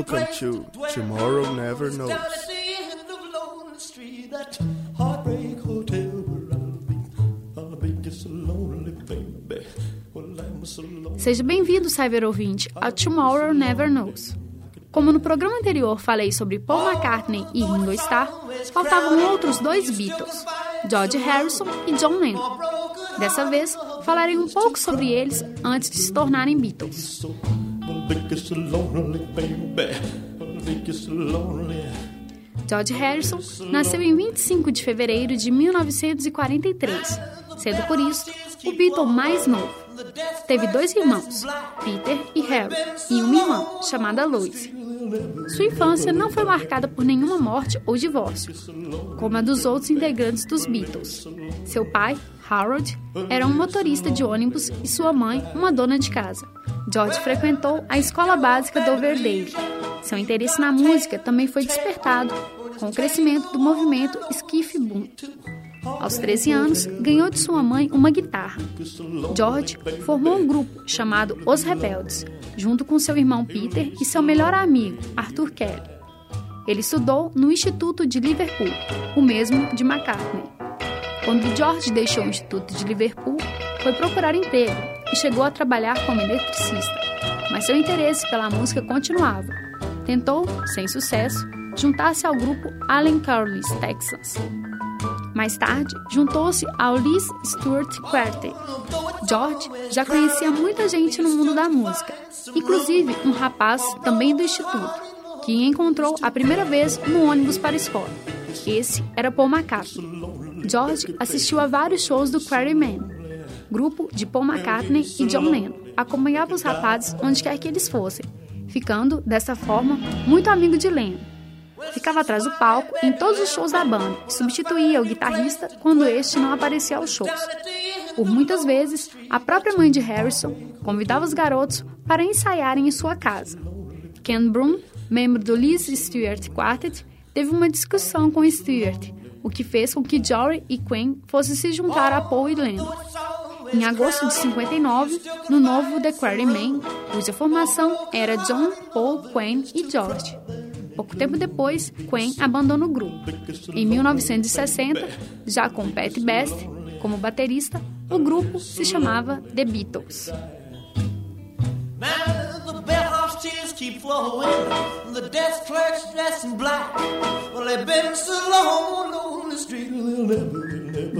Welcome to Tomorrow Never Knows. Seja bem-vindo, cyber ouvinte, a Tomorrow Never Knows. Como no programa anterior falei sobre Paul McCartney e Ringo Starr, faltavam outros dois Beatles, George Harrison e John Lennon. Dessa vez, falarei um pouco sobre eles antes de se tornarem Beatles. George Harrison nasceu em 25 de fevereiro de 1943, sendo por isso o Beatle mais novo. Teve dois irmãos, Peter e Harry, e uma irmã, chamada Lois. Sua infância não foi marcada por nenhuma morte ou divórcio, como a dos outros integrantes dos Beatles. Seu pai, Harold, era um motorista de ônibus e sua mãe, uma dona de casa. George frequentou a escola básica Doverdale. Seu interesse na música também foi despertado com o crescimento do movimento skiff boom. Aos 13 anos, ganhou de sua mãe uma guitarra. George formou um grupo chamado Os Rebeldes, junto com seu irmão Peter e seu melhor amigo, Arthur Kelly. Ele estudou no Instituto de Liverpool, o mesmo de McCartney. Quando George deixou o Instituto de Liverpool, foi procurar emprego e chegou a trabalhar como eletricista, mas seu interesse pela música continuava. Tentou, sem sucesso, juntar-se ao grupo Allen Carlys Texans, mais tarde, juntou-se ao Liz Stewart Quartet. George já conhecia muita gente no mundo da música, inclusive um rapaz também do instituto, que encontrou a primeira vez no ônibus para a escola. Esse era Paul McCartney. George assistiu a vários shows do Quarrymen, grupo de Paul McCartney e John Lennon. Acompanhava os rapazes onde quer que eles fossem, ficando, dessa forma, muito amigo de Lennon ficava atrás do palco em todos os shows da banda e substituía o guitarrista quando este não aparecia aos shows. Por muitas vezes, a própria mãe de Harrison convidava os garotos para ensaiarem em sua casa. Ken Broom, membro do Liz Stewart Quartet, teve uma discussão com Stewart, o que fez com que Jory e Quinn fossem se juntar a Paul e Lennon. Em agosto de 59, no novo The Quarrymen, cuja formação era John, Paul, Quinn e George. Pouco tempo depois, Quen abandona o grupo. Em 1960, já com Pat Best como baterista, o grupo se chamava The Beatles.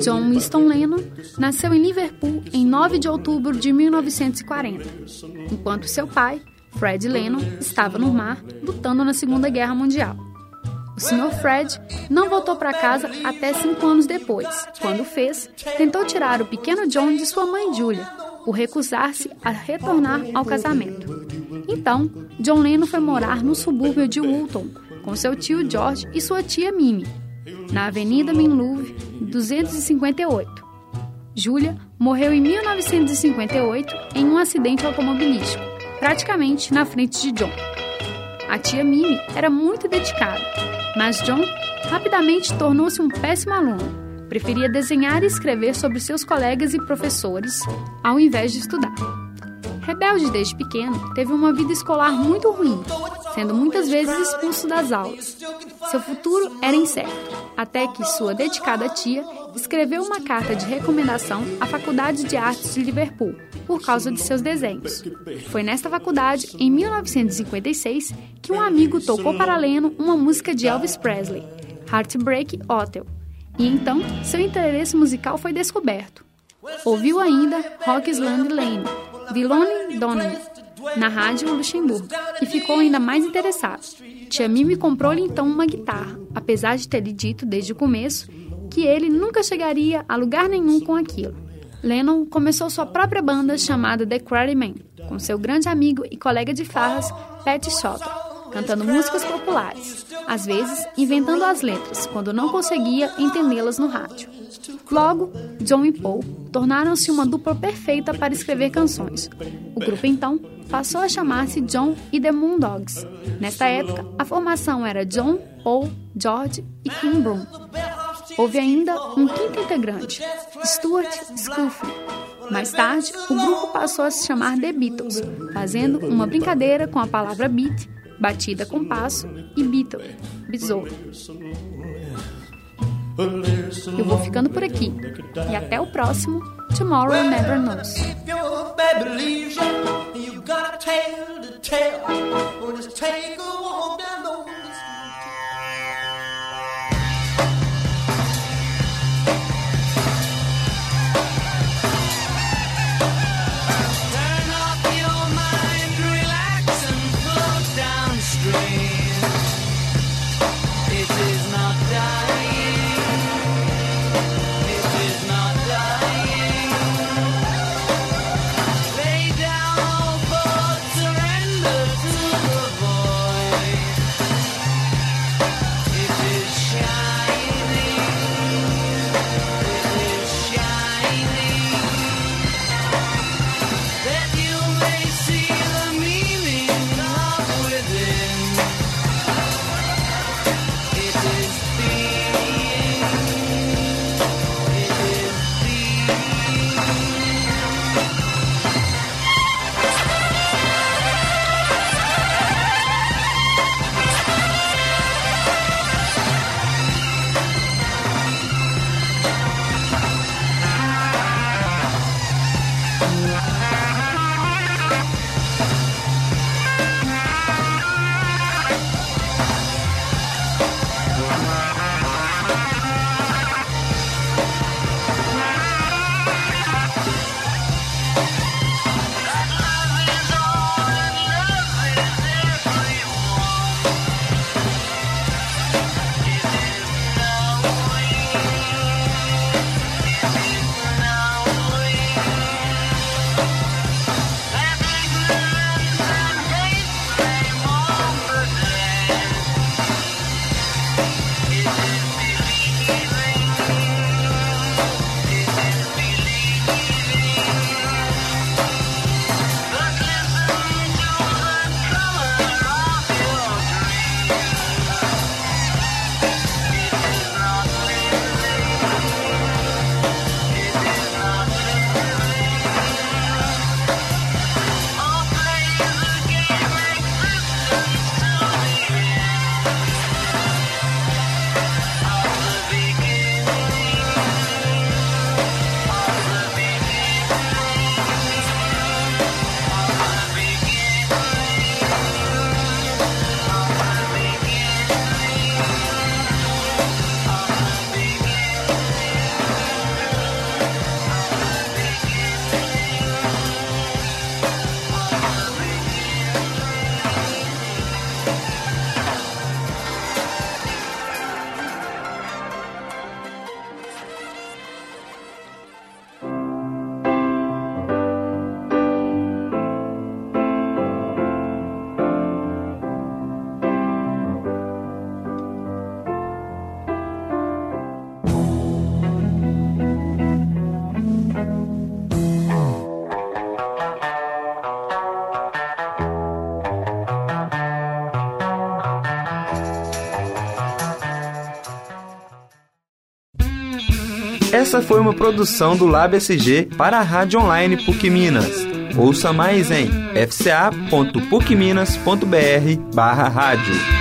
John Winston Lennon nasceu em Liverpool em 9 de outubro de 1940, enquanto seu pai, Fred Lennon estava no mar lutando na Segunda Guerra Mundial. O Sr. Fred não voltou para casa até cinco anos depois. Quando fez, tentou tirar o pequeno John de sua mãe Julia, por recusar-se a retornar ao casamento. Então, John Lennon foi morar no subúrbio de Woolton com seu tio George e sua tia Mimi, na Avenida Minloove 258. Julia morreu em 1958 em um acidente automobilístico praticamente na frente de John. A tia Mimi era muito dedicada, mas John rapidamente tornou-se um péssimo aluno. Preferia desenhar e escrever sobre seus colegas e professores, ao invés de estudar. Rebelde desde pequeno, teve uma vida escolar muito ruim, sendo muitas vezes expulso das aulas. Seu futuro era incerto, até que sua dedicada tia escreveu uma carta de recomendação à Faculdade de Artes de Liverpool por causa de seus desenhos. Foi nesta faculdade, em 1956, que um amigo tocou para Leno uma música de Elvis Presley, Heartbreak Hotel, e então seu interesse musical foi descoberto. Ouviu ainda Rockland Lane, Vilone Donnelly, na rádio Luxemburgo, e ficou ainda mais interessado. Tia Mimi comprou-lhe então uma guitarra, apesar de ter lhe dito desde o começo que ele nunca chegaria a lugar nenhum com aquilo. Lennon começou sua própria banda chamada The Quarrymen, com seu grande amigo e colega de farras, Pat Shotter, cantando músicas populares, às vezes inventando as letras, quando não conseguia entendê-las no rádio. Logo, John e Paul tornaram-se uma dupla perfeita para escrever canções. O grupo então passou a chamar-se John e the Moondogs. Nesta época, a formação era John, Paul, George e Kim Broom. Houve ainda um quinto integrante, Stuart Scuffy, Mais tarde, o grupo passou a se chamar The Beatles, fazendo uma brincadeira com a palavra beat, batida com passo, e Beatle, besouro. Eu vou ficando por aqui. E até o próximo Tomorrow Never Knows. Essa foi uma produção do Lab SG para a Rádio Online PUC Minas. Ouça mais em fca.pucminas.br barra rádio.